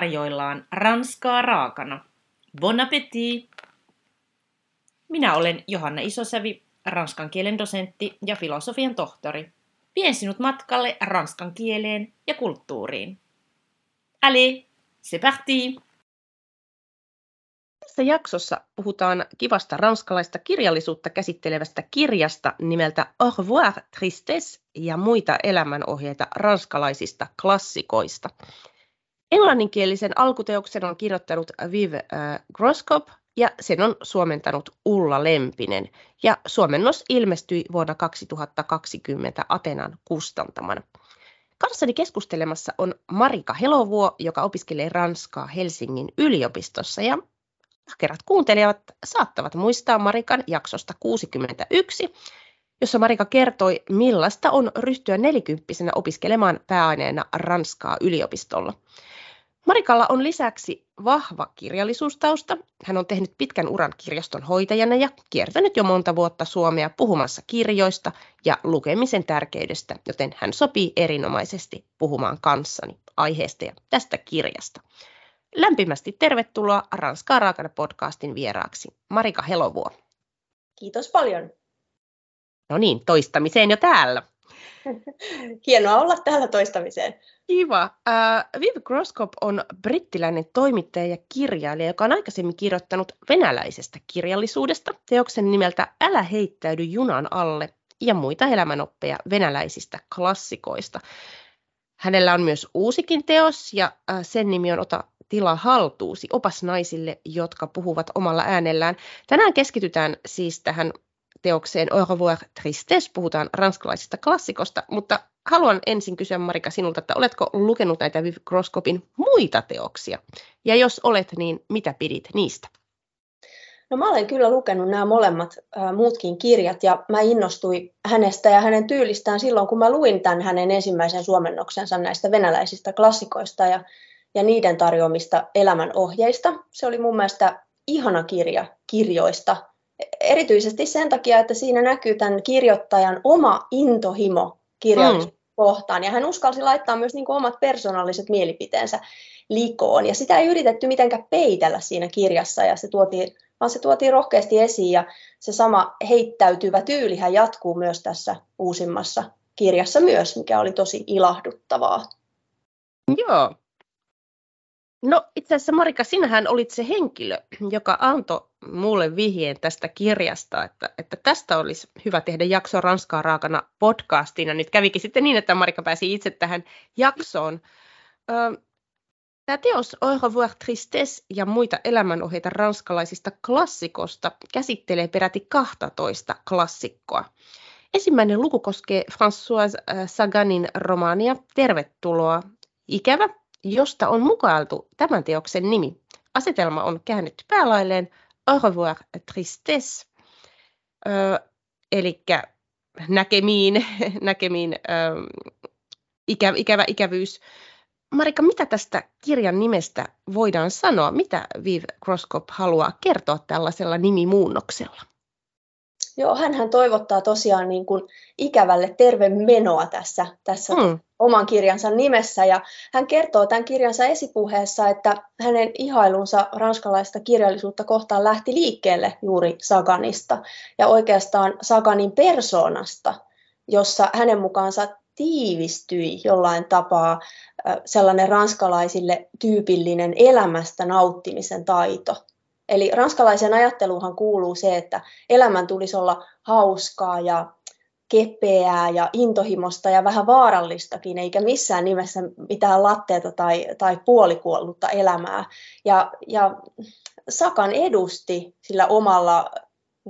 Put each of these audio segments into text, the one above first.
tarjoillaan ranskaa raakana. Bon appétit! Minä olen Johanna Isosävi, ranskan kielen dosentti ja filosofian tohtori. Vien sinut matkalle ranskan kieleen ja kulttuuriin. Allez, c'est parti! Tässä jaksossa puhutaan kivasta ranskalaista kirjallisuutta käsittelevästä kirjasta nimeltä Au revoir tristesse ja muita elämänohjeita ranskalaisista klassikoista. Englanninkielisen alkuteoksen on kirjoittanut Viv äh, Groskop ja sen on suomentanut Ulla Lempinen. Ja suomennos ilmestyi vuonna 2020 Atenan kustantamana. Kanssani keskustelemassa on Marika Helovuo, joka opiskelee Ranskaa Helsingin yliopistossa. Ja ahkerat kuuntelijat saattavat muistaa Marikan jaksosta 61, jossa Marika kertoi, millaista on ryhtyä nelikymppisenä opiskelemaan pääaineena Ranskaa yliopistolla. Marikalla on lisäksi vahva kirjallisuustausta. Hän on tehnyt pitkän uran kirjaston hoitajana ja kiertänyt jo monta vuotta Suomea puhumassa kirjoista ja lukemisen tärkeydestä, joten hän sopii erinomaisesti puhumaan kanssani aiheesta ja tästä kirjasta. Lämpimästi tervetuloa Ranskaa raakana podcastin vieraaksi, Marika Helovuo. Kiitos paljon. No niin, toistamiseen jo täällä. Hienoa olla täällä toistamiseen. Kiva. Uh, Viv Groskop on brittiläinen toimittaja ja kirjailija, joka on aikaisemmin kirjoittanut venäläisestä kirjallisuudesta teoksen nimeltä Älä heittäydy junan alle ja muita elämänoppeja venäläisistä klassikoista. Hänellä on myös uusikin teos ja uh, sen nimi on Ota tila haltuusi, opas naisille, jotka puhuvat omalla äänellään. Tänään keskitytään siis tähän teokseen Au revoir tristesse, puhutaan ranskalaisesta klassikosta, mutta haluan ensin kysyä Marika sinulta, että oletko lukenut näitä Viv Groskopin muita teoksia? Ja jos olet, niin mitä pidit niistä? No mä olen kyllä lukenut nämä molemmat äh, muutkin kirjat ja mä innostuin hänestä ja hänen tyylistään silloin, kun mä luin tämän hänen ensimmäisen suomennoksensa näistä venäläisistä klassikoista ja, ja niiden tarjoamista elämänohjeista. Se oli mun mielestä ihana kirja kirjoista, erityisesti sen takia, että siinä näkyy tämän kirjoittajan oma intohimo kirjallisuutta mm. kohtaan. Ja hän uskalsi laittaa myös niin kuin omat persoonalliset mielipiteensä likoon. Ja sitä ei yritetty mitenkään peitellä siinä kirjassa, ja se tuotiin, vaan se tuotiin rohkeasti esiin. Ja se sama heittäytyvä tyylihän jatkuu myös tässä uusimmassa kirjassa myös, mikä oli tosi ilahduttavaa. Joo. No itse asiassa Marika, sinähän olit se henkilö, joka antoi mulle vihjeen tästä kirjasta, että, että tästä olisi hyvä tehdä jakso Ranskaa raakana podcastina. Nyt kävikin sitten niin, että Marika pääsi itse tähän jaksoon. Tämä teos Au revoir tristesse ja muita elämänohjeita ranskalaisista klassikosta käsittelee peräti 12 klassikkoa. Ensimmäinen luku koskee François Saganin romaania Tervetuloa, ikävä, josta on mukailtu tämän teoksen nimi. Asetelma on käännetty päälailleen au revoir tristesse, eli näkemiin, näkemiin ö, ikä, ikävä ikävyys. Marika, mitä tästä kirjan nimestä voidaan sanoa? Mitä Viv Crosskop haluaa kertoa tällaisella nimimuunnoksella? Joo, hän toivottaa tosiaan niin kuin ikävälle terve menoa tässä, tässä mm. oman kirjansa nimessä. Ja hän kertoo tämän kirjansa esipuheessa, että hänen ihailunsa ranskalaista kirjallisuutta kohtaan lähti liikkeelle juuri Saganista ja oikeastaan Saganin persoonasta, jossa hänen mukaansa tiivistyi jollain tapaa sellainen ranskalaisille tyypillinen elämästä nauttimisen taito. Eli ranskalaisen ajatteluhan kuuluu se, että elämän tulisi olla hauskaa ja kepeää ja intohimosta ja vähän vaarallistakin, eikä missään nimessä mitään latteeta tai, tai puolikuollutta elämää. Ja, ja Sakan edusti sillä omalla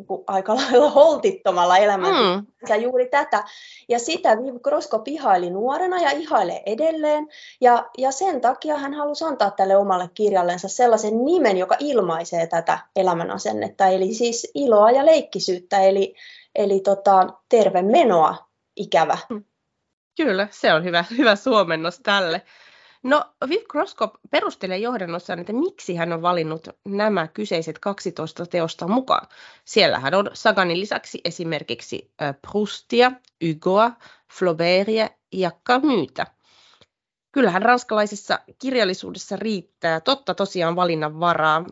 niin kuin aika lailla holtittomalla elämällä mm. juuri tätä. Ja sitä Viv Krosko pihaili nuorena ja ihailee edelleen. Ja, ja sen takia hän halusi antaa tälle omalle kirjallensa sellaisen nimen, joka ilmaisee tätä elämänasennetta. Eli siis iloa ja leikkisyyttä, eli, eli tota, terve menoa ikävä. Mm. Kyllä, se on hyvä, hyvä suomennos tälle. No, Viv Groskop perustelee johdannossaan, että miksi hän on valinnut nämä kyseiset 12 teosta mukaan. Siellähän on Saganin lisäksi esimerkiksi Proustia, Hugoa, Flaubertia ja Camusta. kyllähän ranskalaisessa kirjallisuudessa riittää totta tosiaan valinnan varaa.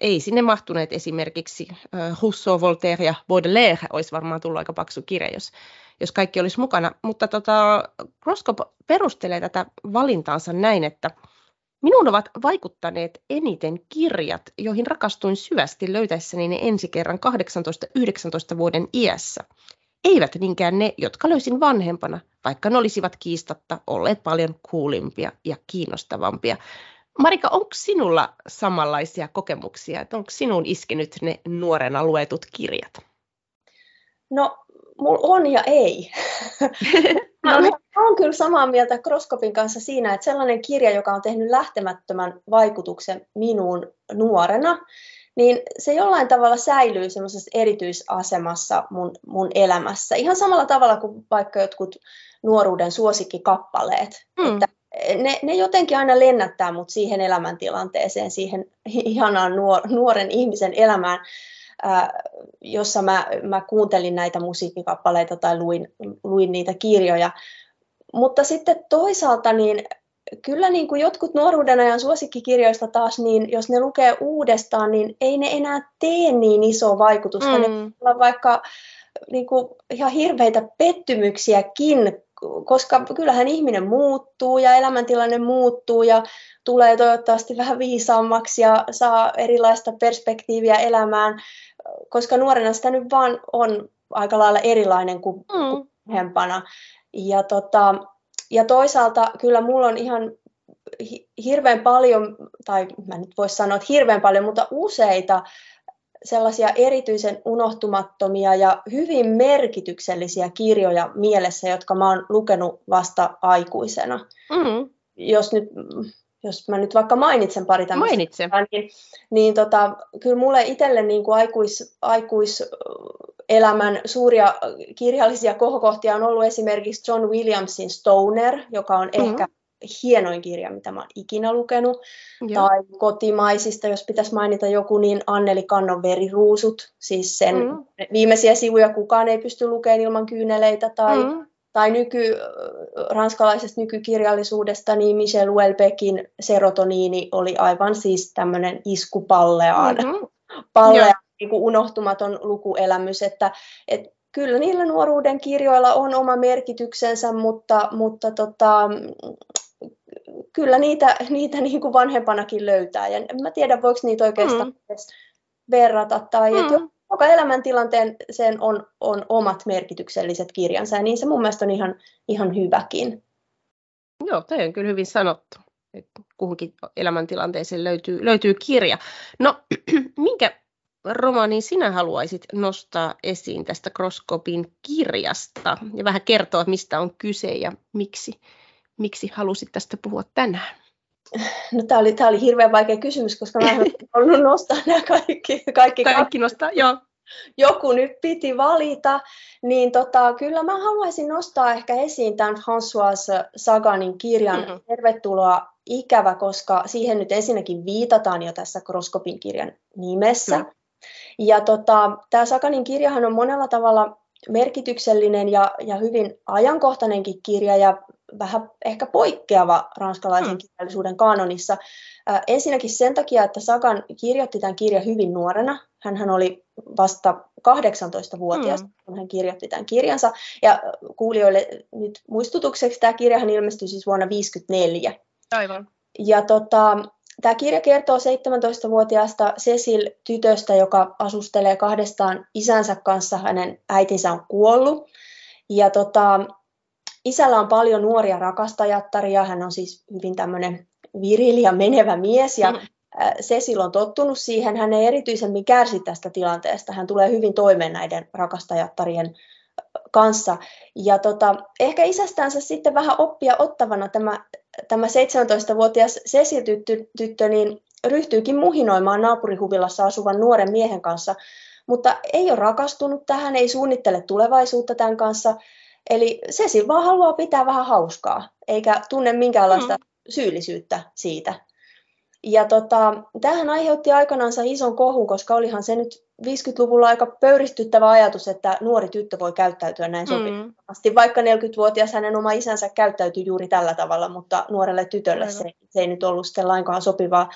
Ei sinne mahtuneet esimerkiksi Rousseau, Voltaire ja Baudelaire, olisi varmaan tullut aika paksu kirja, jos, jos kaikki olisi mukana. Mutta tota, Groskop perustelee tätä valintaansa näin, että Minuun ovat vaikuttaneet eniten kirjat, joihin rakastuin syvästi löytäessäni ne ensi kerran 18-19 vuoden iässä. Eivät niinkään ne, jotka löysin vanhempana, vaikka ne olisivat kiistatta olleet paljon kuulimpia ja kiinnostavampia. Marika, onko sinulla samanlaisia kokemuksia, onko sinun iskenyt ne nuorena luetut kirjat? No, mulla on ja ei. Mä, no. olen kyllä samaa mieltä Kroskopin kanssa siinä, että sellainen kirja, joka on tehnyt lähtemättömän vaikutuksen minuun nuorena, niin se jollain tavalla säilyy semmoisessa erityisasemassa mun, mun elämässä. Ihan samalla tavalla kuin vaikka jotkut nuoruuden suosikkikappaleet. Mm. Että ne, ne jotenkin aina lennättää mut siihen elämäntilanteeseen, siihen ihanaan nuor, nuoren ihmisen elämään, ää, jossa mä, mä kuuntelin näitä musiikkikappaleita tai luin, luin niitä kirjoja. Mutta sitten toisaalta niin kyllä niin kuin jotkut nuoruuden ajan suosikkikirjoista taas, niin jos ne lukee uudestaan, niin ei ne enää tee niin isoa vaikutusta. Mm. Ne olla vaikka niin kuin ihan hirveitä pettymyksiäkin, koska kyllähän ihminen muuttuu ja elämäntilanne muuttuu ja tulee toivottavasti vähän viisaammaksi ja saa erilaista perspektiiviä elämään, koska nuorena sitä nyt vaan on aika lailla erilainen kuin mm. vanhempana. Ja tota, ja toisaalta kyllä mulla on ihan hirveän paljon, tai mä nyt voisi sanoa, että hirveän paljon, mutta useita sellaisia erityisen unohtumattomia ja hyvin merkityksellisiä kirjoja mielessä, jotka mä oon lukenut vasta aikuisena. Mm. Jos nyt jos mä nyt vaikka mainitsen pari tämmöistä, Mainitse. niin, niin tota, kyllä mulle itselle niin kuin aikuis, aikuiselämän suuria kirjallisia kohokohtia on ollut esimerkiksi John Williamsin Stoner, joka on mm-hmm. ehkä hienoin kirja, mitä mä oon ikinä lukenut. Joo. Tai kotimaisista, jos pitäisi mainita joku, niin Anneli Kannon veriruusut. Siis sen mm. viimeisiä sivuja kukaan ei pysty lukemaan ilman kyyneleitä. Tai mm tai nyky, ranskalaisesta nykykirjallisuudesta, niin Michel Houellebecqin serotoniini oli aivan siis tämmöinen iskupalleaan, mm-hmm. palleaan niin kuin unohtumaton lukuelämys, että, että kyllä niillä nuoruuden kirjoilla on oma merkityksensä, mutta, mutta tota, kyllä niitä, niitä niin kuin vanhempanakin löytää. Ja en mä tiedä, voiko niitä oikeastaan mm. verrata. Tai mm. että joka elämäntilanteen sen on, on omat merkitykselliset kirjansa, ja niin se mun mielestä on ihan, ihan hyväkin. Joo, toi on kyllä hyvin sanottu. Että kuhunkin elämäntilanteeseen löytyy, löytyy kirja. No, minkä romaanin sinä haluaisit nostaa esiin tästä Kroskopin kirjasta ja vähän kertoa, mistä on kyse ja miksi, miksi halusit tästä puhua tänään? No tämä oli, tämä oli hirveän vaikea kysymys, koska mä en ollut nostaa nämä kaikki. Kaikki, kaikki nostaa, joo. Joku nyt piti valita, niin tota, kyllä mä haluaisin nostaa ehkä esiin tämän François Saganin kirjan mm-hmm. Tervetuloa ikävä, koska siihen nyt ensinnäkin viitataan jo tässä Kroskopin kirjan nimessä. Mm. Ja tota, tämä Saganin kirjahan on monella tavalla merkityksellinen ja, ja hyvin ajankohtainenkin kirja ja vähän ehkä poikkeava ranskalaisen mm. kirjallisuuden kanonissa. Äh, ensinnäkin sen takia, että Sagan kirjoitti tämän kirjan hyvin nuorena. hän oli vasta 18-vuotias, mm. kun hän kirjoitti tämän kirjansa. Ja kuulijoille nyt muistutukseksi, tämä kirjahan ilmestyi siis vuonna 1954. Aivan. Ja tota, Tämä kirja kertoo 17-vuotiaasta Cecil-tytöstä, joka asustelee kahdestaan isänsä kanssa. Hänen äitinsä on kuollut. Ja tota, isällä on paljon nuoria rakastajattaria. Hän on siis hyvin tämmöinen viril ja menevä mies. Ja mm. Cecil on tottunut siihen. Hän ei erityisemmin kärsi tästä tilanteesta. Hän tulee hyvin toimeen näiden rakastajattarien kanssa. Ja tota, ehkä isästänsä sitten vähän oppia ottavana tämä, tämä 17-vuotias Cecil-tyttö niin ryhtyykin muhinoimaan naapurihuvilassa asuvan nuoren miehen kanssa, mutta ei ole rakastunut tähän, ei suunnittele tulevaisuutta tämän kanssa. Eli Cecil vaan haluaa pitää vähän hauskaa, eikä tunne minkäänlaista mm. syyllisyyttä siitä. Ja tota, tähän aiheutti aikanaan ison kohun, koska olihan se nyt 50-luvulla aika pöyristyttävä ajatus, että nuori tyttö voi käyttäytyä näin mm. sopivasti. Vaikka 40-vuotias hänen oma isänsä käyttäytyi juuri tällä tavalla, mutta nuorelle tytölle se, se ei nyt ollut sitten lainkaan sopivaa.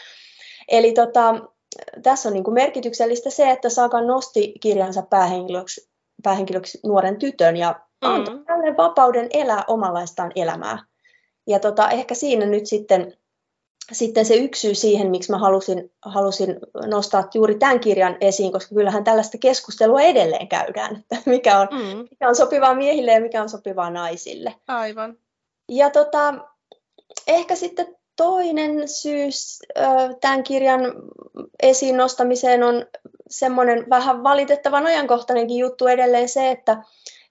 Eli tota, tässä on niin kuin merkityksellistä se, että Saga nosti kirjansa päähenkilöksi, päähenkilöksi nuoren tytön ja mm. antoi tälle vapauden elää omanlaistaan elämää. Ja tota, ehkä siinä nyt sitten sitten se yksi syy siihen, miksi mä halusin, halusin nostaa juuri tämän kirjan esiin, koska kyllähän tällaista keskustelua edelleen käydään, että mikä on, mm. mikä on sopivaa miehille ja mikä on sopivaa naisille. Aivan. Ja tota, ehkä sitten toinen syy tämän kirjan esiin nostamiseen on semmoinen vähän valitettavan ajankohtainenkin juttu edelleen se, että,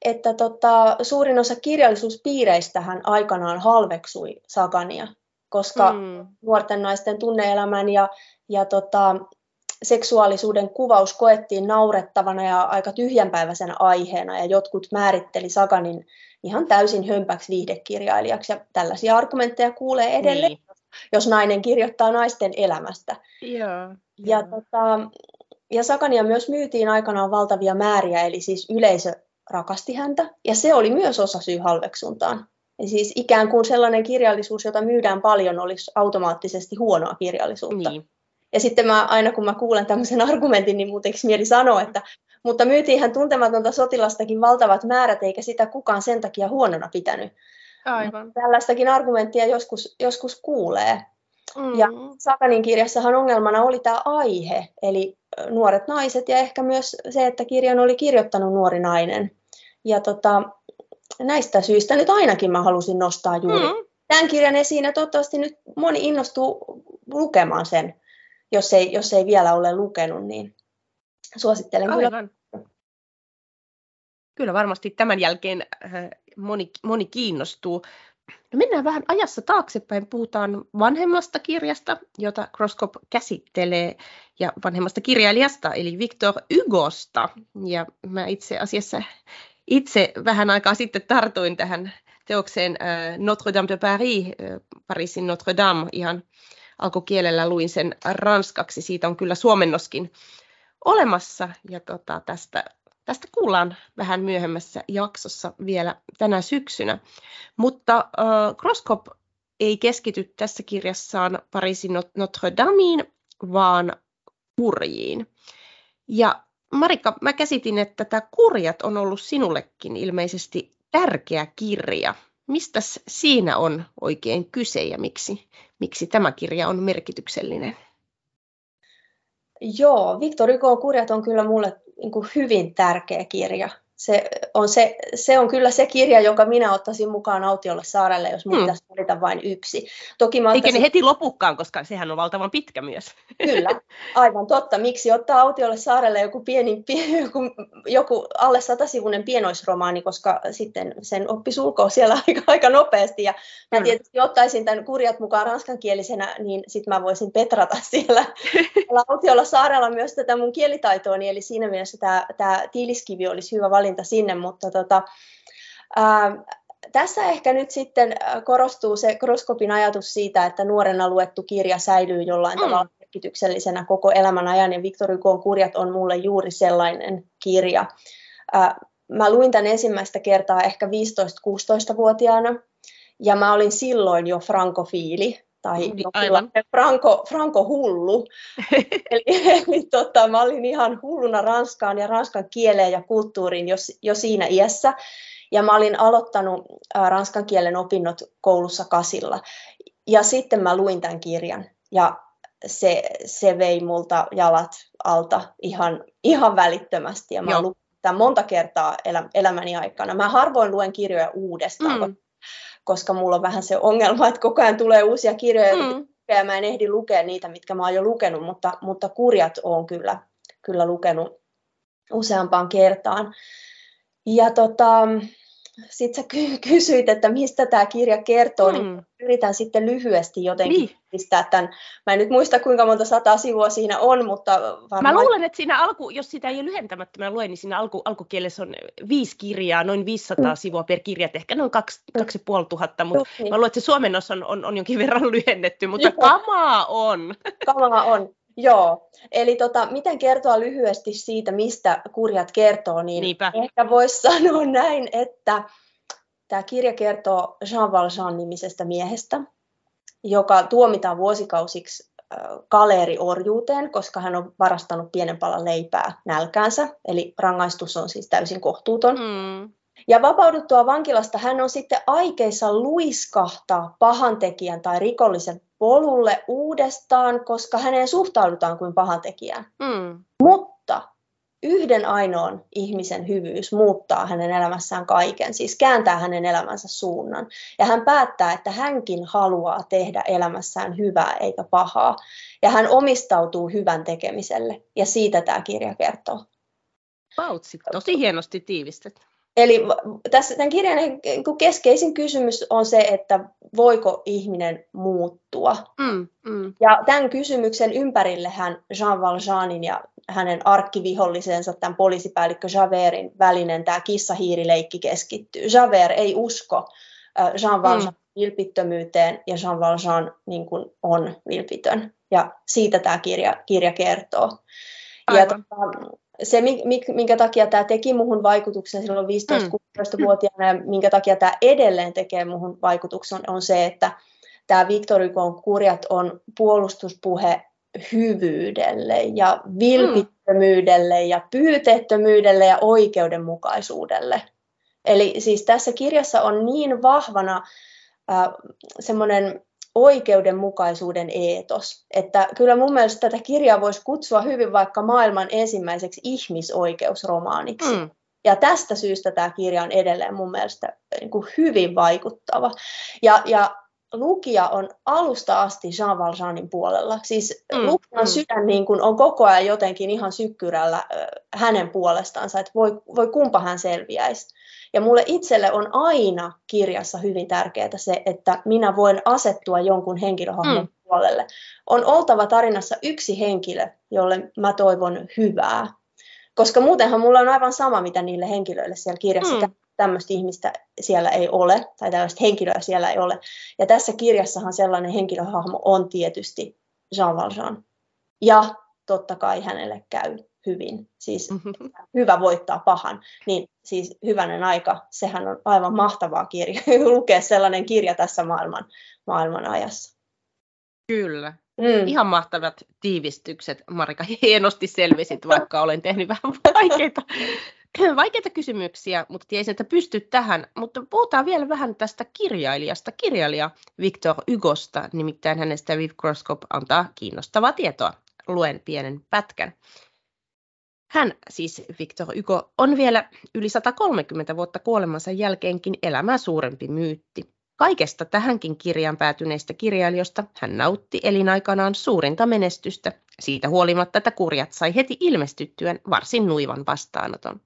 että tota, suurin osa kirjallisuuspiireistähän aikanaan halveksui Sagania koska mm. nuorten naisten tunneelämän ja, ja tota, seksuaalisuuden kuvaus koettiin naurettavana ja aika tyhjänpäiväisenä aiheena, ja jotkut määritteli Saganin ihan täysin hömpäksi viihdekirjailijaksi, ja tällaisia argumentteja kuulee edelleen, niin. jos nainen kirjoittaa naisten elämästä. Ja, ja, tota, ja Sakania myös myytiin aikanaan valtavia määriä, eli siis yleisö rakasti häntä, ja se oli myös osa syy halveksuntaan. Ja siis ikään kuin sellainen kirjallisuus, jota myydään paljon, olisi automaattisesti huonoa kirjallisuutta. Niin. Ja sitten mä, aina kun mä kuulen tämmöisen argumentin, niin muutenkin mieli sanoa, että mutta myytiinhän tuntematonta sotilastakin valtavat määrät, eikä sitä kukaan sen takia huonona pitänyt. Aivan. Tällaistakin argumenttia joskus, joskus kuulee. Mm. Ja Sakanin kirjassahan ongelmana oli tämä aihe, eli nuoret naiset ja ehkä myös se, että kirjan oli kirjoittanut nuori nainen. Ja tota, näistä syistä nyt ainakin mä halusin nostaa juuri mm. tämän kirjan esiin ja toivottavasti nyt moni innostuu lukemaan sen, jos ei, jos ei vielä ole lukenut, niin suosittelen Aivan. kyllä. Kyllä varmasti tämän jälkeen äh, moni, moni kiinnostuu. No mennään vähän ajassa taaksepäin. Puhutaan vanhemmasta kirjasta, jota Crosskop käsittelee, ja vanhemmasta kirjailijasta, eli Victor Hugosta. Ja mä itse asiassa itse vähän aikaa sitten tartuin tähän teokseen äh, Notre Dame de Paris, äh, Pariisin Notre Dame, ihan alkukielellä luin sen ranskaksi, siitä on kyllä suomennoskin olemassa, ja tota, tästä, tästä kuullaan vähän myöhemmässä jaksossa vielä tänä syksynä. Mutta äh, Crosskop ei keskity tässä kirjassaan Pariisin Notre Dameen, vaan kurjiin. Ja Marikka, mä käsitin, että tämä Kurjat on ollut sinullekin ilmeisesti tärkeä kirja. Mistä siinä on oikein kyse ja miksi, miksi tämä kirja on merkityksellinen? Joo, Victor Hugo Kurjat on kyllä mulle niin hyvin tärkeä kirja se on, se, se on kyllä se kirja, jonka minä ottaisin mukaan Autiolle saarelle, jos minun hmm. pitäisi valita vain yksi. Toki mä ottaisin... Eikä ne heti lopukkaan, koska sehän on valtavan pitkä myös. Kyllä, aivan totta. Miksi ottaa Autiolle saarelle joku, pieni, joku, joku alle satasivuinen pienoisromaani, koska sitten sen oppi sulkoo siellä aika, aika nopeasti. Ja mä tietysti ottaisin tämän kurjat mukaan ranskankielisenä, niin sitten mä voisin petrata siellä, siellä Autiolla saarella myös tätä mun kielitaitoani, eli siinä mielessä tämä, tämä tiiliskivi olisi hyvä valinta sinne, mutta tota, ää, tässä ehkä nyt sitten korostuu se Kroskopin ajatus siitä, että nuorena luettu kirja säilyy jollain mm. tavalla merkityksellisenä koko elämän ajan, ja Victor Hugon kurjat on mulle juuri sellainen kirja. Ää, mä luin tämän ensimmäistä kertaa ehkä 15-16-vuotiaana, ja mä olin silloin jo frankofiili, tai niin, Aivan. Franco, Franco hullu. eli eli tota, mä olin ihan hulluna Ranskaan ja Ranskan kieleen ja kulttuuriin jo, jo siinä iässä. Ja mä olin aloittanut ä, ranskan kielen opinnot koulussa kasilla. Ja sitten mä luin tämän kirjan. Ja se, se vei multa jalat alta ihan, ihan välittömästi. Ja mä luin tämän monta kertaa elä, elämäni aikana. Mä harvoin luen kirjoja uudestaan, mm koska mulla on vähän se ongelma, että koko ajan tulee uusia kirjoja, mm. ja mä en ehdi lukea niitä, mitkä mä oon jo lukenut, mutta, mutta kurjat on kyllä, kyllä lukenut useampaan kertaan. Ja tota, sitten sä ky- kysyit, että mistä tämä kirja kertoo, niin mm. niin yritän sitten lyhyesti jotenkin niin. pistää tämän. Mä en nyt muista, kuinka monta sataa sivua siinä on, mutta varmaan... Mä luulen, että siinä alku, jos sitä ei ole lyhentämättömän lue, niin siinä alku, alkukielessä on viisi kirjaa, noin 500 mm. sivua per kirja, ehkä noin kaksi, mm. kaksi puoli tuhatta, mutta niin. mä luulen, että se suomennos on, on, on jonkin verran lyhennetty, mutta Joo. kamaa on. Kamaa on. Joo, eli tota, miten kertoa lyhyesti siitä, mistä kurjat kertoo, niin Niinpä. ehkä voisi sanoa näin, että tämä kirja kertoo Jean Valjean nimisestä miehestä, joka tuomitaan vuosikausiksi kaleeriorjuuteen, koska hän on varastanut pienen palan leipää nälkäänsä, eli rangaistus on siis täysin kohtuuton. Mm. Ja vapauduttua vankilasta hän on sitten aikeissa luiskahtaa pahantekijän tai rikollisen polulle uudestaan, koska häneen suhtaudutaan kuin pahantekijään. Mm. Mutta yhden ainoan ihmisen hyvyys muuttaa hänen elämässään kaiken, siis kääntää hänen elämänsä suunnan. Ja hän päättää, että hänkin haluaa tehdä elämässään hyvää eikä pahaa. Ja hän omistautuu hyvän tekemiselle. Ja siitä tämä kirja kertoo. Pautsi, tosi hienosti tiivistet. Eli tässä tämän kirjan keskeisin kysymys on se, että voiko ihminen muuttua. Mm, mm. Ja tämän kysymyksen ympärillähän Jean Valjeanin ja hänen arkkivihollisensa, tämän poliisipäällikkö Javertin välinen tämä kissahiirileikki keskittyy. Javert ei usko Jean Valjeanin mm. vilpittömyyteen ja Jean Valjean niin kuin on vilpitön. Ja siitä tämä kirja, kirja kertoo. Aivan. Ja tota, se, minkä takia tämä teki muhun vaikutuksen silloin 15-16-vuotiaana mm. ja minkä takia tämä edelleen tekee muhun vaikutuksen, on se, että tämä Victor Hukon kurjat on puolustuspuhe hyvyydelle ja vilpittömyydelle ja pyyteettömyydelle ja oikeudenmukaisuudelle. Eli siis tässä kirjassa on niin vahvana äh, semmoinen oikeudenmukaisuuden eetos. Että kyllä mun mielestä tätä kirjaa voisi kutsua hyvin vaikka maailman ensimmäiseksi ihmisoikeusromaaniksi. Mm. Ja tästä syystä tämä kirja on edelleen mun mielestä niin kuin hyvin vaikuttava. Ja, ja lukija on alusta asti Jean Valjeanin puolella. Siis mm, lukijan mm. sydän niin kuin on koko ajan jotenkin ihan sykkyrällä hänen puolestaansa, että voi, voi kumpa hän selviäisi. Ja mulle itselle on aina kirjassa hyvin tärkeää se, että minä voin asettua jonkun henkilöhahmon mm. puolelle. On oltava tarinassa yksi henkilö, jolle mä toivon hyvää. Koska muutenhan mulla on aivan sama, mitä niille henkilöille siellä kirjassa mm. Tämmöistä ihmistä siellä ei ole, tai tällaista henkilöä siellä ei ole. Ja tässä kirjassahan sellainen henkilöhahmo on tietysti Jean Valjean. Ja totta kai hänelle käy hyvin. Siis hyvä voittaa pahan. Niin siis hyvänen aika, sehän on aivan mahtavaa kirja, lukea sellainen kirja tässä maailman, maailman ajassa. Kyllä. Mm. Ihan mahtavat tiivistykset. Marika, hienosti selvisit, vaikka olen tehnyt vähän vaikeita, vaikeita kysymyksiä, mutta tiesin, että pystyt tähän. Mutta puhutaan vielä vähän tästä kirjailijasta, kirjailija Victor Hugosta, nimittäin hänestä Viv Crosskop antaa kiinnostavaa tietoa. Luen pienen pätkän. Hän, siis Victor Hugo, on vielä yli 130 vuotta kuolemansa jälkeenkin elämää suurempi myytti. Kaikesta tähänkin kirjaan päätyneistä kirjailijoista hän nautti elinaikanaan suurinta menestystä, siitä huolimatta, että kurjat sai heti ilmestyttyään varsin nuivan vastaanoton.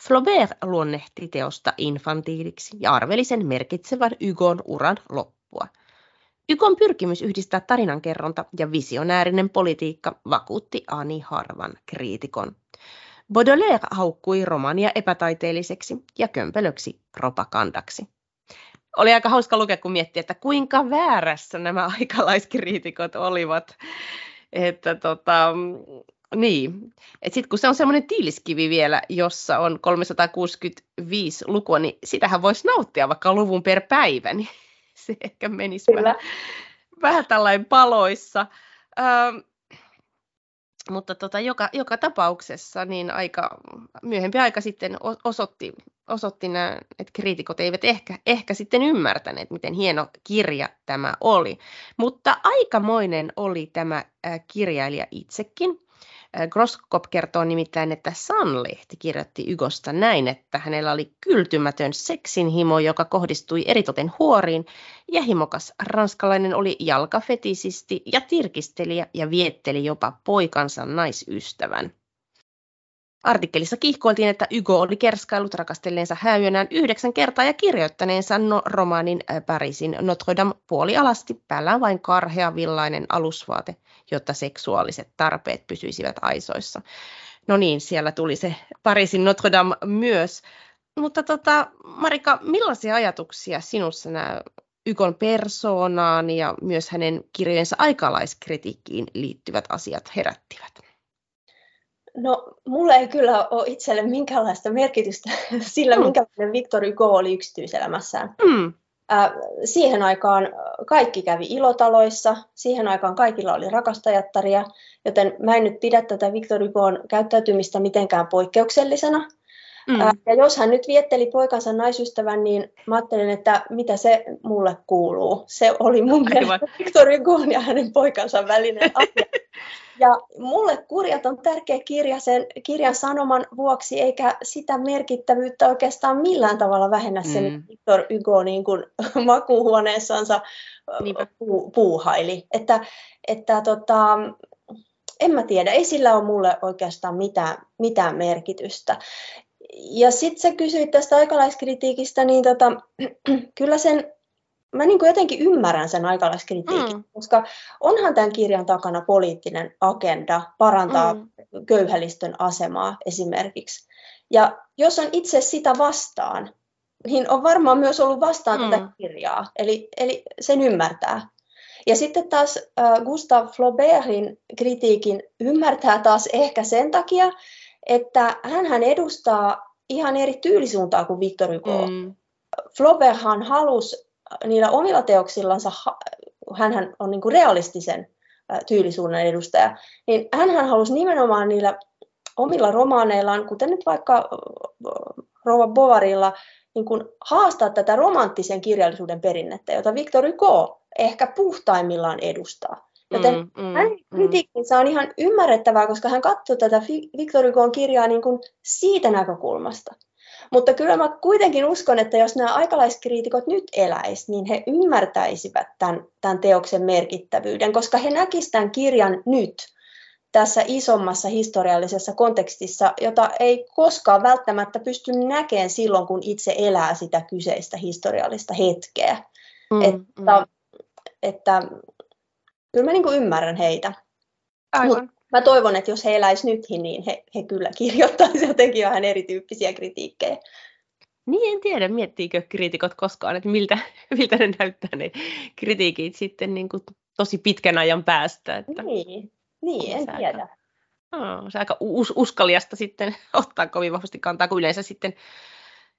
Flaubert luonnehti teosta infantiiliksi ja arveli sen merkitsevän Hugon uran loppua. Ykon pyrkimys yhdistää tarinankerronta ja visionäärinen politiikka vakuutti Ani harvan kriitikon. Baudelaire haukkui romania epätaiteelliseksi ja kömpelöksi propagandaksi. Oli aika hauska lukea, kun miettii, että kuinka väärässä nämä aikalaiskriitikot olivat. Että tota, niin. Sitten kun se on semmoinen tiiliskivi vielä, jossa on 365 lukua, niin sitähän voisi nauttia vaikka luvun per päivä, niin se ehkä menisi vähän, vähän tällainen paloissa. Ähm, mutta tota, joka, joka tapauksessa niin aika, myöhempi aika sitten osoitti, osoitti nämä, että kriitikot eivät ehkä, ehkä sitten ymmärtäneet, miten hieno kirja tämä oli. Mutta aikamoinen oli tämä kirjailija itsekin. Groskop kertoo nimittäin, että Sun-lehti kirjoitti Ygosta näin, että hänellä oli kyltymätön seksinhimo, joka kohdistui eritoten huoriin, ja himokas ranskalainen oli jalkafetisisti ja tirkistelijä ja vietteli jopa poikansa naisystävän. Artikkelissa kihkoiltiin, että Ygo oli kerskailut rakastelleensa häyönään yhdeksän kertaa ja kirjoittaneensa no romaanin Pariisin Notre Dame puolialasti, päällään vain karhea villainen alusvaate, jotta seksuaaliset tarpeet pysyisivät aisoissa. No niin, siellä tuli se Pariisin Notre Dame myös. Mutta tota, Marika, millaisia ajatuksia sinussa nämä Ykon persoonaan ja myös hänen kirjojensa aikalaiskritiikkiin liittyvät asiat herättivät? No, mulle ei kyllä ole itselle minkäänlaista merkitystä sillä, mm. minkälainen Victor Hugo oli yksityiselämässään. Mm. Äh, siihen aikaan kaikki kävi ilotaloissa, siihen aikaan kaikilla oli rakastajattaria, joten mä en nyt pidä tätä Victor Hugoon käyttäytymistä mitenkään poikkeuksellisena. Mm. Ja jos hän nyt vietteli poikansa naisystävän, niin mä ajattelen, että mitä se mulle kuuluu. Se oli mun mielestä Victor Hugo ja hänen poikansa välinen asia. Ja mulle Kurjat on tärkeä kirja sen kirjan sanoman vuoksi, eikä sitä merkittävyyttä oikeastaan millään tavalla vähennä sen mm. Victor Hugo niin kuin makuuhuoneessansa puu, puuhaili. Että, että tota, en mä tiedä, ei sillä ole mulle oikeastaan mitään, mitään merkitystä ja sitten sä kysyit tästä aikalaiskritiikistä, niin tota, kyllä sen, mä niin jotenkin ymmärrän sen aikalaiskritiikin, mm. koska onhan tämän kirjan takana poliittinen agenda parantaa mm. köyhälistön asemaa esimerkiksi. Ja jos on itse sitä vastaan, niin on varmaan myös ollut vastaan mm. tätä kirjaa, eli, eli sen ymmärtää. Ja sitten taas äh, Gustav Flaubertin kritiikin ymmärtää taas ehkä sen takia, että hän edustaa ihan eri tyylisuuntaa kuin Victor Hugo. Mm. Flauberthan halusi niillä omilla teoksillansa, hän on niin kuin realistisen tyylisuunnan edustaja, niin hän halusi nimenomaan niillä omilla romaaneillaan, kuten nyt vaikka Rova Bovarilla, niin kuin haastaa tätä romanttisen kirjallisuuden perinnettä, jota Victor Hugo ehkä puhtaimmillaan edustaa. Joten mm, mm, hänen mm. kritiikkinsä on ihan ymmärrettävää, koska hän katsoo tätä Victor Hugon kirjaa niin kuin siitä näkökulmasta. Mutta kyllä mä kuitenkin uskon, että jos nämä aikalaiskriitikot nyt eläisivät, niin he ymmärtäisivät tämän, tämän teoksen merkittävyyden, koska he näkisivät tämän kirjan nyt tässä isommassa historiallisessa kontekstissa, jota ei koskaan välttämättä pysty näkemään silloin, kun itse elää sitä kyseistä historiallista hetkeä. Mm, että, mm. että kyllä mä niin kuin ymmärrän heitä. Aivan. Mut mä toivon, että jos he eläisivät nyt, niin he, he kyllä kirjoittaisivat jotenkin vähän erityyppisiä kritiikkejä. Niin, en tiedä, miettiikö kriitikot koskaan, että miltä, miltä ne näyttää ne kritiikit sitten niin kuin tosi pitkän ajan päästä. Että niin, niin en tiedä. Aika, no, se aika us, uskaliasta sitten ottaa kovin vahvasti kantaa, kun yleensä sitten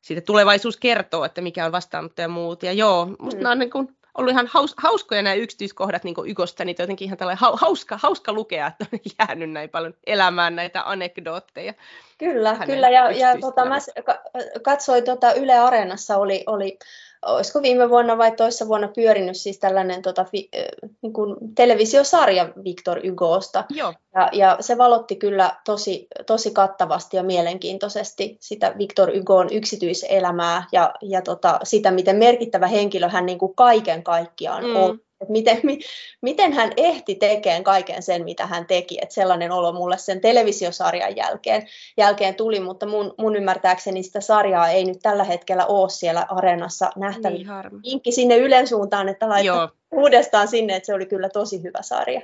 siitä tulevaisuus kertoo, että mikä on vastaanotto ja muut. Ja joo, musta mm. nämä on niin kuin ollut ihan haus, hauskoja nämä yksityiskohdat niin Ykosta, niin jotenkin ihan tällainen hauska, hauska lukea, että on jäänyt näin paljon elämään näitä anekdootteja. Kyllä, kyllä. Ja, ja tota, mä katsoin tota Yle Areenassa oli, oli olisiko viime vuonna vai toissa vuonna pyörinyt siis tällainen tota, fi, niin kuin televisiosarja Victor Hugosta. Joo. Ja, ja se valotti kyllä tosi, tosi kattavasti ja mielenkiintoisesti sitä Victor Hugon yksityiselämää ja, ja tota, sitä, miten merkittävä henkilö hän niin kuin kaiken kaikkiaan mm. on että miten, mi, miten hän ehti tekemään kaiken sen, mitä hän teki. Että sellainen olo mulle sen televisiosarjan jälkeen, jälkeen tuli, mutta mun, mun ymmärtääkseni sitä sarjaa ei nyt tällä hetkellä ole siellä areenassa nähtävillä. Niin Vinkki sinne Ylen suuntaan, että laittaa uudestaan sinne, että se oli kyllä tosi hyvä sarja.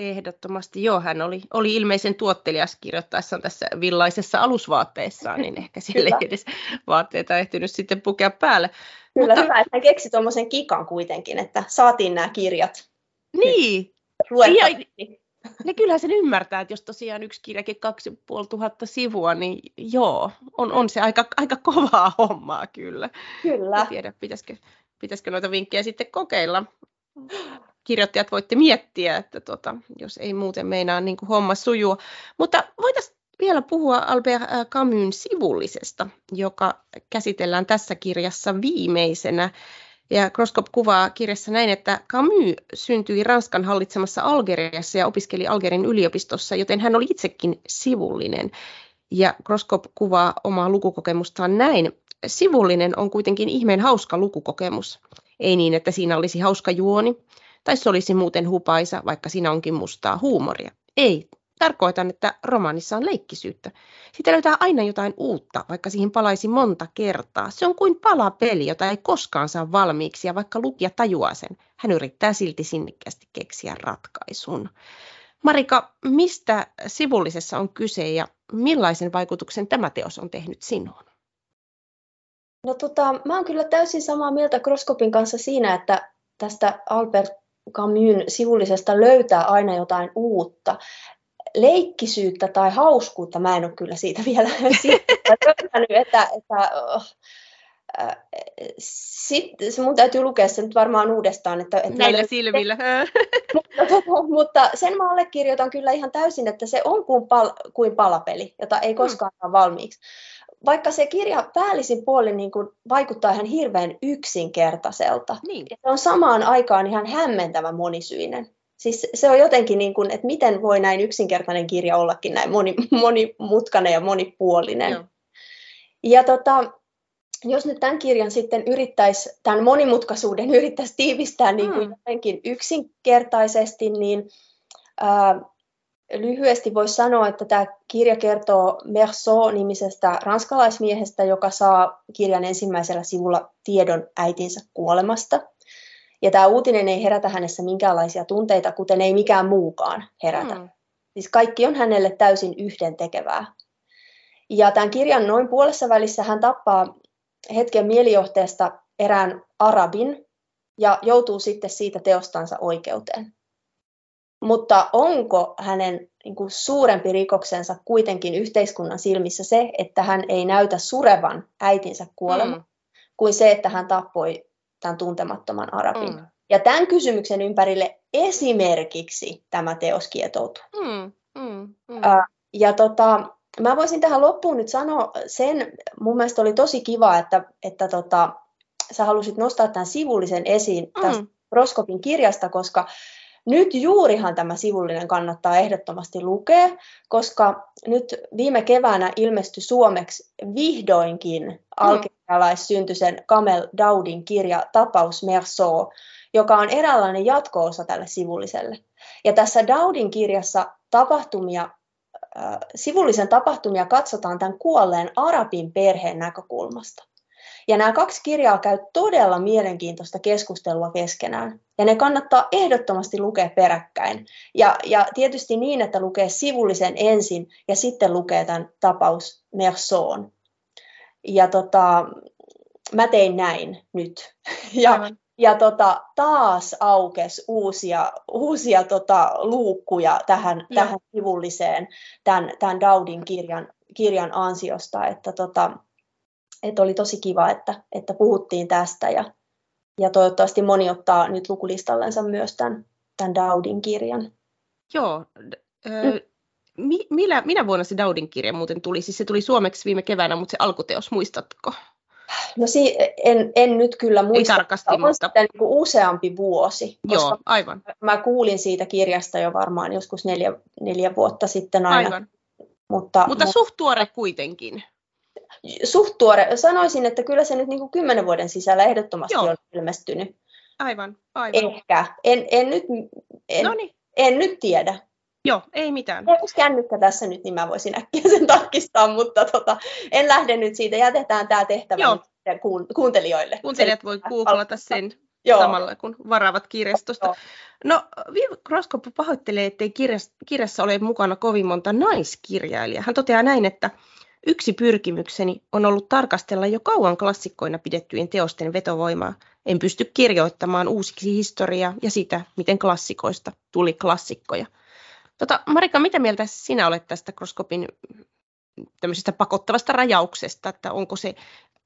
Ehdottomasti joo, hän oli, oli ilmeisen tuottelias kirjoittaessaan tässä villaisessa alusvaatteessaan, niin ehkä siellä ei edes vaatteita ehtinyt sitten pukea päälle. Kyllä, Mutta... hyvä, että hän keksi tuommoisen kikan kuitenkin, että saatiin nämä kirjat. Niin. Ja, ja kyllähän sen ymmärtää, että jos tosiaan yksi kirjakin kaksi tuhatta sivua, niin joo, on, on se aika, aika kovaa hommaa kyllä. Kyllä. En tiedä, pitäisikö, pitäisikö noita vinkkejä sitten kokeilla kirjoittajat voitte miettiä, että tota, jos ei muuten meinaa niin kuin homma sujua. Mutta voitaisiin vielä puhua Albert äh, Camusin sivullisesta, joka käsitellään tässä kirjassa viimeisenä. Ja Kroskop kuvaa kirjassa näin, että Camus syntyi Ranskan hallitsemassa Algeriassa ja opiskeli Algerin yliopistossa, joten hän oli itsekin sivullinen. Ja Kroskop kuvaa omaa lukukokemustaan näin. Sivullinen on kuitenkin ihmeen hauska lukukokemus. Ei niin, että siinä olisi hauska juoni, tai se olisi muuten hupaisa, vaikka siinä onkin mustaa huumoria. Ei, tarkoitan, että romaanissa on leikkisyyttä. Siitä löytää aina jotain uutta, vaikka siihen palaisi monta kertaa. Se on kuin palapeli, jota ei koskaan saa valmiiksi, ja vaikka lukija tajuaa sen, hän yrittää silti sinnikkäästi keksiä ratkaisun. Marika, mistä sivullisessa on kyse ja millaisen vaikutuksen tämä teos on tehnyt sinuun? No tota, mä oon kyllä täysin samaa mieltä Kroskopin kanssa siinä, että tästä Albert Camusin sivullisesta löytää aina jotain uutta. Leikkisyyttä tai hauskuutta mä en ole kyllä siitä vielä siitä, että, että oh, sitten mun täytyy lukea se nyt varmaan uudestaan. Että, että Näillä silmillä. mutta, mutta sen mä allekirjoitan kyllä ihan täysin, että se on kuin, pal, kuin palapeli, jota ei koskaan saa valmiiksi. Vaikka se kirja päällisin puolin niin kuin vaikuttaa ihan hirveän yksinkertaiselta. Niin. se on samaan aikaan ihan hämmentävä monisyinen. Siis se on jotenkin niin kuin, että miten voi näin yksinkertainen kirja ollakin näin moni, monimutkainen ja monipuolinen. Joo. Ja tota, jos nyt tämän kirjan sitten yrittäisi, tämän monimutkaisuuden yrittäisi tiivistää niin kuin mm. jotenkin yksinkertaisesti, niin ää, lyhyesti voisi sanoa, että tämä kirja kertoo Merceau-nimisestä ranskalaismiehestä, joka saa kirjan ensimmäisellä sivulla tiedon äitinsä kuolemasta. Ja tämä uutinen ei herätä hänessä minkäänlaisia tunteita, kuten ei mikään muukaan herätä. Mm. Siis kaikki on hänelle täysin yhdentekevää. Ja tämän kirjan noin puolessa välissä hän tappaa hetken mielijohteesta erään arabin ja joutuu sitten siitä teostansa oikeuteen. Mutta onko hänen niin kuin, suurempi rikoksensa kuitenkin yhteiskunnan silmissä se, että hän ei näytä surevan äitinsä kuolema, mm. kuin se, että hän tappoi tämän tuntemattoman arabin? Mm. Ja tämän kysymyksen ympärille esimerkiksi tämä teos kietoutuu. Mm. Mm. Mm. ja tota, mä voisin tähän loppuun nyt sanoa sen, mun mielestä oli tosi kiva, että, että tota, sä halusit nostaa tämän sivullisen esiin mm. tästä Roskopin kirjasta, koska nyt juurihan tämä sivullinen kannattaa ehdottomasti lukea, koska nyt viime keväänä ilmestyi suomeksi vihdoinkin mm. alkerialaissyntyisen Kamel Daudin kirja Tapaus Merceau, joka on eräänlainen jatko-osa tälle sivulliselle. Ja tässä Daudin kirjassa tapahtumia sivullisen tapahtumia katsotaan tämän kuolleen arabin perheen näkökulmasta. Ja nämä kaksi kirjaa käy todella mielenkiintoista keskustelua keskenään. Ja ne kannattaa ehdottomasti lukea peräkkäin. Ja, ja tietysti niin, että lukee sivullisen ensin ja sitten lukee tämän tapaus Mersoon. Ja tota, mä tein näin nyt. Ja, ja tota, taas aukes uusia, uusia tota, luukkuja tähän, tähän sivulliseen tämän, tämän Daudin kirjan, kirjan ansiosta, että, tota, että oli tosi kiva, että, että puhuttiin tästä ja, ja toivottavasti moni ottaa nyt lukulistallensa myös tämän, tämän Daudin kirjan. Joo, ö, mi, minä, minä vuonna se Daudin kirja muuten tuli? Siis se tuli suomeksi viime keväänä, mutta se alkuteos, muistatko? No si- en, en nyt kyllä muista. Ei tarkasti, on mutta... Sitä niin useampi vuosi. Joo, aivan. Mä kuulin siitä kirjasta jo varmaan joskus neljä, neljä vuotta sitten aina. Aivan. Mutta, mutta suht tuore kuitenkin. Suht tuore. Sanoisin, että kyllä se nyt niin kuin kymmenen vuoden sisällä ehdottomasti Joo. on ilmestynyt. Aivan, aivan. Ehkä. En, en, nyt, en, en nyt tiedä. Joo, ei mitään. Jos kännykkä tässä nyt, niin mä voisin äkkiä sen tarkistaa, mutta tota, en lähde nyt siitä. Jätetään tämä tehtävä Joo. nyt kuuntelijoille. Kuuntelijat voi googlata sen Joo. samalla, kun varaavat kirjastosta. Joo. No, Viv Kroskop pahoittelee, ettei kirjassa, kirjassa ole mukana kovin monta naiskirjailijaa. Hän toteaa näin, että yksi pyrkimykseni on ollut tarkastella jo kauan klassikkoina pidettyjen teosten vetovoimaa. En pysty kirjoittamaan uusiksi historiaa ja sitä, miten klassikoista tuli klassikkoja – Tota, Marika, mitä mieltä sinä olet tästä Kroskopin tämmöisestä pakottavasta rajauksesta, että onko se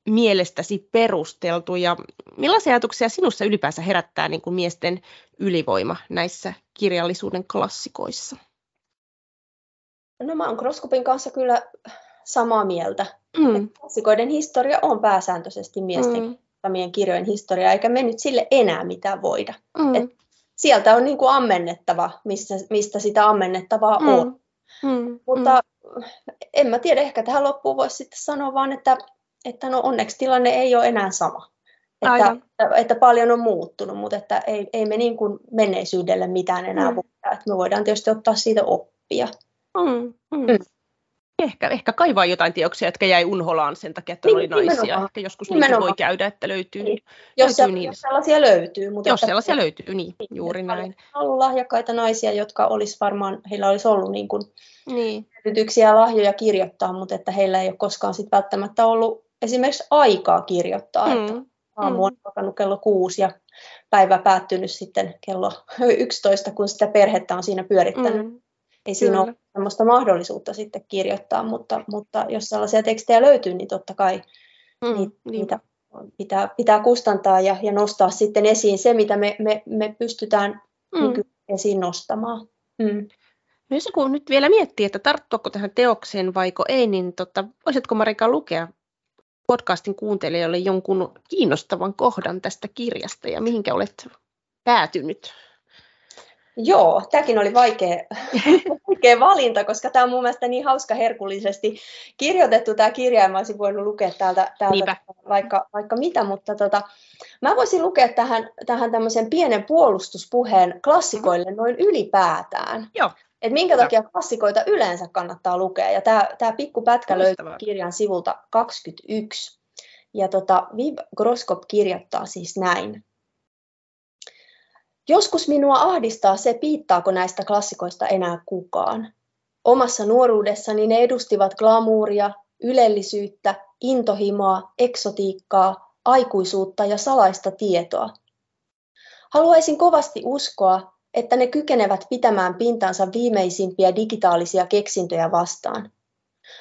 mielestäsi perusteltu ja millaisia ajatuksia sinussa ylipäänsä herättää niin kuin miesten ylivoima näissä kirjallisuuden klassikoissa? No mä oon Kroskopin kanssa kyllä samaa mieltä. Mm. Klassikoiden historia on pääsääntöisesti miesten mm. kirjojen historia, eikä me nyt sille enää mitään voida. Mm. Et sieltä on niin kuin ammennettava, missä, mistä sitä ammennettavaa mm. on. Mm. Mutta mm. en mä tiedä, ehkä tähän loppuun voisi sitten sanoa vaan, että, että no onneksi tilanne ei ole enää sama. Että, että, että paljon on muuttunut, mutta että ei, ei me niin kuin menneisyydelle mitään enää mm. voida. Että me voidaan tietysti ottaa siitä oppia. Mm. Mm. Mm ehkä, ehkä kaivaa jotain teoksia, jotka jäi unholaan sen takia, että niin, oli naisia. Nimenomaan. Ehkä joskus niitä voi käydä, että löytyy. Niin. Jos, löytyy niin. jos sellaisia löytyy. Mutta jos että, sellaisia löytyy, niin, niin juuri näin. On ollut lahjakkaita naisia, jotka olisi varmaan, heillä olisi ollut niin kuin niin. lahjoja kirjoittaa, mutta että heillä ei ole koskaan sit välttämättä ollut esimerkiksi aikaa kirjoittaa, mm. että aamu on mm. alkanut kello kuusi ja päivä päättynyt sitten kello 11, kun sitä perhettä on siinä pyörittänyt. Mm. Ei siinä Kyllä. ole sellaista mahdollisuutta sitten kirjoittaa, mutta, mutta jos sellaisia tekstejä löytyy, niin totta kai mm, niitä, niitä pitää, pitää kustantaa ja, ja nostaa sitten esiin se, mitä me, me, me pystytään mm. esiin nostamaan. Mm. No jos joku nyt vielä miettii, että tarttuako tähän teokseen vaiko ei, niin tota, voisitko Marika lukea podcastin kuuntelijoille jonkun kiinnostavan kohdan tästä kirjasta ja mihinkä olet päätynyt? Joo, tämäkin oli vaikea, vaikea valinta, koska tämä on mun mielestä niin hauska herkullisesti kirjoitettu tämä kirja, ja mä olisin voinut lukea täältä, täältä vaikka, vaikka mitä, mutta tota, mä voisin lukea tähän, tähän tämmöisen pienen puolustuspuheen klassikoille noin ylipäätään. Joo. Et minkä takia klassikoita yleensä kannattaa lukea. Ja tämä, tämä pikku pätkä löytyy kirjan sivulta 21. Ja tota, Viv Groskop kirjoittaa siis näin. Joskus minua ahdistaa se, piittaako näistä klassikoista enää kukaan. Omassa nuoruudessani ne edustivat glamuuria, ylellisyyttä, intohimoa, eksotiikkaa, aikuisuutta ja salaista tietoa. Haluaisin kovasti uskoa, että ne kykenevät pitämään pintansa viimeisimpiä digitaalisia keksintöjä vastaan.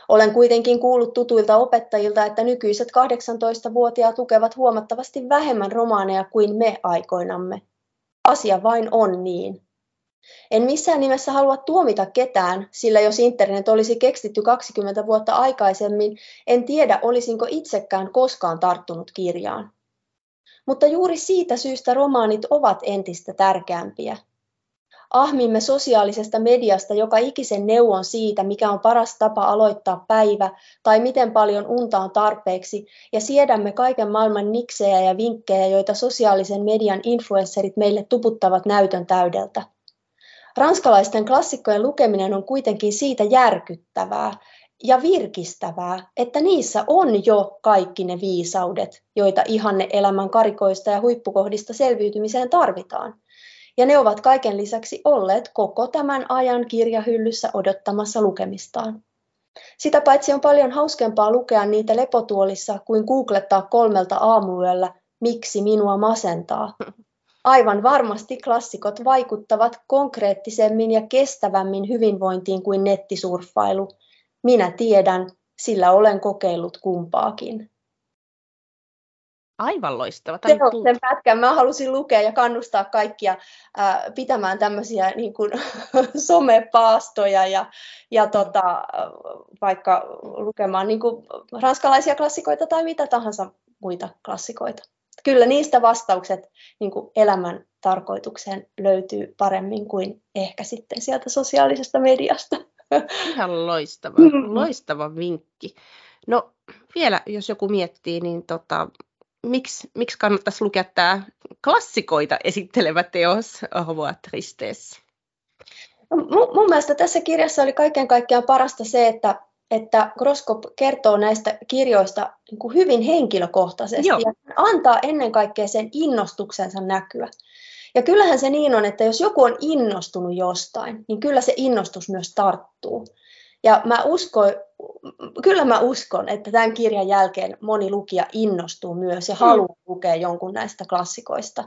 Olen kuitenkin kuullut tutuilta opettajilta, että nykyiset 18-vuotiaat lukevat huomattavasti vähemmän romaaneja kuin me aikoinamme. Asia vain on niin. En missään nimessä halua tuomita ketään, sillä jos internet olisi keksitty 20 vuotta aikaisemmin, en tiedä olisinko itsekään koskaan tarttunut kirjaan. Mutta juuri siitä syystä romaanit ovat entistä tärkeämpiä ahmimme sosiaalisesta mediasta joka ikisen neuvon siitä, mikä on paras tapa aloittaa päivä tai miten paljon unta on tarpeeksi, ja siedämme kaiken maailman niksejä ja vinkkejä, joita sosiaalisen median influencerit meille tuputtavat näytön täydeltä. Ranskalaisten klassikkojen lukeminen on kuitenkin siitä järkyttävää ja virkistävää, että niissä on jo kaikki ne viisaudet, joita ihanne elämän karikoista ja huippukohdista selviytymiseen tarvitaan ja ne ovat kaiken lisäksi olleet koko tämän ajan kirjahyllyssä odottamassa lukemistaan. Sitä paitsi on paljon hauskempaa lukea niitä lepotuolissa kuin googlettaa kolmelta aamuyöllä, miksi minua masentaa. Aivan varmasti klassikot vaikuttavat konkreettisemmin ja kestävämmin hyvinvointiin kuin nettisurffailu. Minä tiedän, sillä olen kokeillut kumpaakin. Aivan loistava. Se on sen pätkän. Mä halusin lukea ja kannustaa kaikkia ää, pitämään tämmöisiä niin kuin, somepaastoja ja, ja tota, vaikka lukemaan niin kuin, ranskalaisia klassikoita tai mitä tahansa muita klassikoita. Kyllä niistä vastaukset niin kuin elämän tarkoitukseen löytyy paremmin kuin ehkä sitten sieltä sosiaalisesta mediasta. Ihan loistava, mm. loistava vinkki. No vielä, jos joku miettii, niin tota, miksi, miksi kannattaisi lukea tämä klassikoita esittelevä teos Tristesse? No, mun, mun mielestä tässä kirjassa oli kaiken kaikkiaan parasta se, että, että Groskop kertoo näistä kirjoista niin kuin hyvin henkilökohtaisesti Joo. ja antaa ennen kaikkea sen innostuksensa näkyä. Ja kyllähän se niin on, että jos joku on innostunut jostain, niin kyllä se innostus myös tarttuu. Ja mä uskon, kyllä mä uskon, että tämän kirjan jälkeen moni lukija innostuu myös ja mm. haluaa lukea jonkun näistä klassikoista.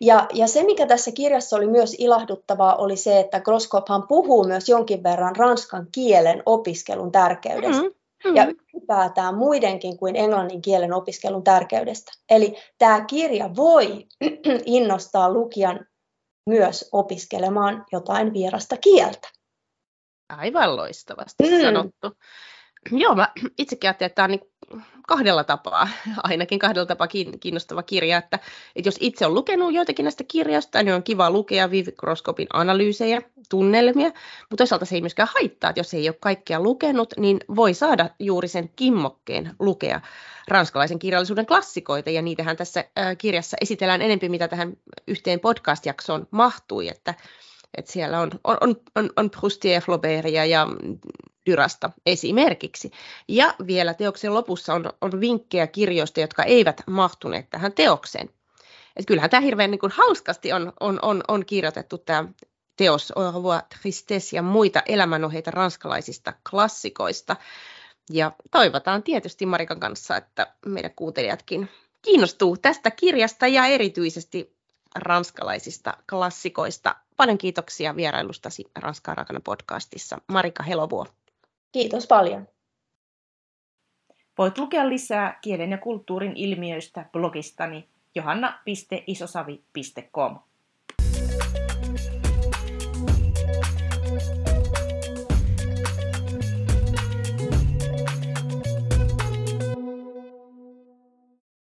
Ja, ja se, mikä tässä kirjassa oli myös ilahduttavaa, oli se, että Groskophan puhuu myös jonkin verran ranskan kielen opiskelun tärkeydestä. Mm. Mm. Ja ylipäätään muidenkin kuin englannin kielen opiskelun tärkeydestä. Eli tämä kirja voi innostaa lukijan myös opiskelemaan jotain vierasta kieltä. Aivan loistavasti mm. sanottu. Joo, mä itsekin ajattelin, että tämä on niin kahdella tapaa, ainakin kahdella tapaa kiinnostava kirja, että, että jos itse on lukenut joitakin näistä kirjoista, niin on kiva lukea Viv Groskopin analyysejä, tunnelmia, mutta toisaalta se ei myöskään haittaa, että jos ei ole kaikkea lukenut, niin voi saada juuri sen kimmokkeen lukea ranskalaisen kirjallisuuden klassikoita, ja niitähän tässä kirjassa esitellään enempi, mitä tähän yhteen podcast-jaksoon mahtui, että että siellä on, on, on, on Proustia ja Flaubertia ja Dyrasta esimerkiksi. Ja vielä teoksen lopussa on, on vinkkejä kirjoista, jotka eivät mahtuneet tähän teokseen. Et kyllähän tämä hirveän niin kuin, hauskasti on, on, on, on kirjoitettu tämä teos revoir tristesse ja muita elämänoheita ranskalaisista klassikoista. Ja toivotaan tietysti Marikan kanssa, että meidän kuuntelijatkin kiinnostuu tästä kirjasta ja erityisesti ranskalaisista klassikoista. Paljon kiitoksia vierailustasi Ranskaa rakana podcastissa. Marika Helovuo. Kiitos paljon. Voit lukea lisää kielen ja kulttuurin ilmiöistä blogistani johanna.isosavi.com.